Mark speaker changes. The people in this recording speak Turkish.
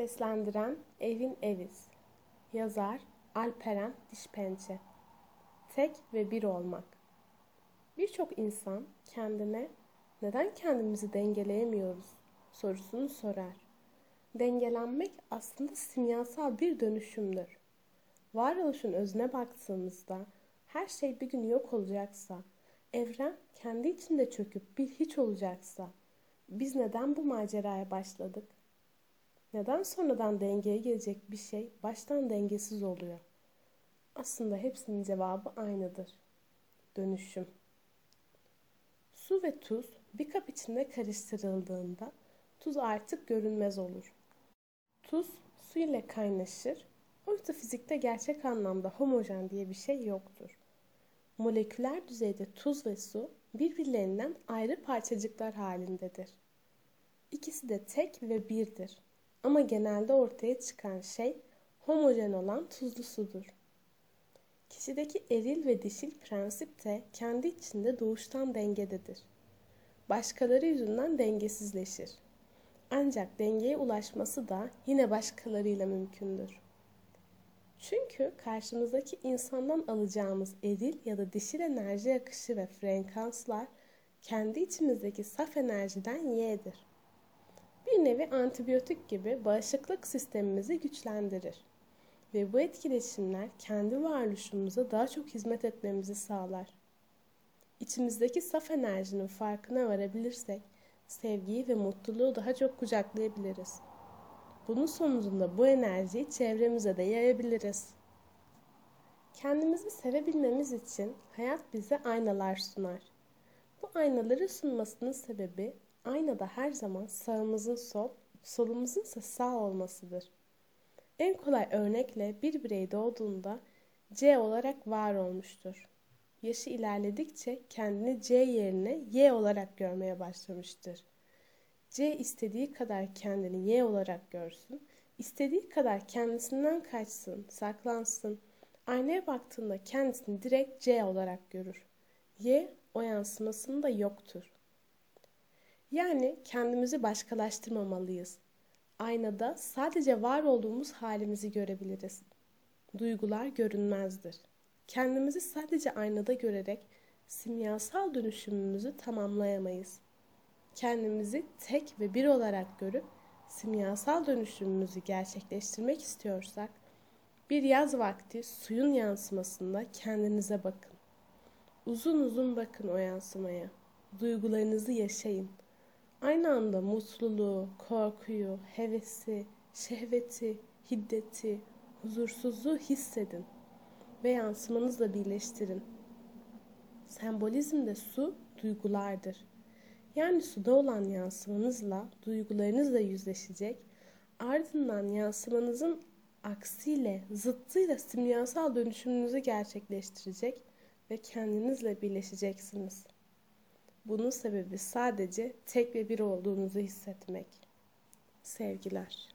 Speaker 1: Seslendiren Evin Eviz Yazar Alperen Dişpençe Tek ve bir olmak Birçok insan kendine neden kendimizi dengeleyemiyoruz sorusunu sorar. Dengelenmek aslında simyasal bir dönüşümdür. Varoluşun özüne baktığımızda her şey bir gün yok olacaksa, evren kendi içinde çöküp bir hiç olacaksa, biz neden bu maceraya başladık? Neden sonradan dengeye gelecek bir şey baştan dengesiz oluyor? Aslında hepsinin cevabı aynıdır. Dönüşüm. Su ve tuz bir kap içinde karıştırıldığında tuz artık görünmez olur. Tuz su ile kaynaşır. Oysa fizikte gerçek anlamda homojen diye bir şey yoktur. Moleküler düzeyde tuz ve su birbirlerinden ayrı parçacıklar halindedir. İkisi de tek ve birdir. Ama genelde ortaya çıkan şey homojen olan tuzlu sudur. Kişideki eril ve dişil prensip de kendi içinde doğuştan dengededir. Başkaları yüzünden dengesizleşir. Ancak dengeye ulaşması da yine başkalarıyla mümkündür. Çünkü karşımızdaki insandan alacağımız eril ya da dişil enerji akışı ve frekanslar kendi içimizdeki saf enerjiden y'dir bir nevi antibiyotik gibi bağışıklık sistemimizi güçlendirir. Ve bu etkileşimler kendi varoluşumuza daha çok hizmet etmemizi sağlar. İçimizdeki saf enerjinin farkına varabilirsek, sevgiyi ve mutluluğu daha çok kucaklayabiliriz. Bunun sonucunda bu enerjiyi çevremize de yayabiliriz. Kendimizi sevebilmemiz için hayat bize aynalar sunar. Bu aynaları sunmasının sebebi aynada her zaman sağımızın sol, solumuzun ise sağ olmasıdır. En kolay örnekle bir birey doğduğunda C olarak var olmuştur. Yaşı ilerledikçe kendini C yerine Y olarak görmeye başlamıştır. C istediği kadar kendini Y olarak görsün, istediği kadar kendisinden kaçsın, saklansın. Aynaya baktığında kendisini direkt C olarak görür. Y o yansımasında yoktur. Yani kendimizi başkalaştırmamalıyız. Aynada sadece var olduğumuz halimizi görebiliriz. Duygular görünmezdir. Kendimizi sadece aynada görerek simyasal dönüşümümüzü tamamlayamayız. Kendimizi tek ve bir olarak görüp simyasal dönüşümümüzü gerçekleştirmek istiyorsak bir yaz vakti suyun yansımasında kendinize bakın. Uzun uzun bakın o yansımaya. Duygularınızı yaşayın. Aynı anda mutluluğu, korkuyu, hevesi, şehveti, hiddeti, huzursuzluğu hissedin ve yansımanızla birleştirin. Sembolizmde su duygulardır. Yani suda olan yansımanızla duygularınızla yüzleşecek, ardından yansımanızın aksiyle, zıttıyla simyasal dönüşümünüzü gerçekleştirecek ve kendinizle birleşeceksiniz.'' Bunun sebebi sadece tek ve bir olduğunuzu hissetmek. Sevgiler.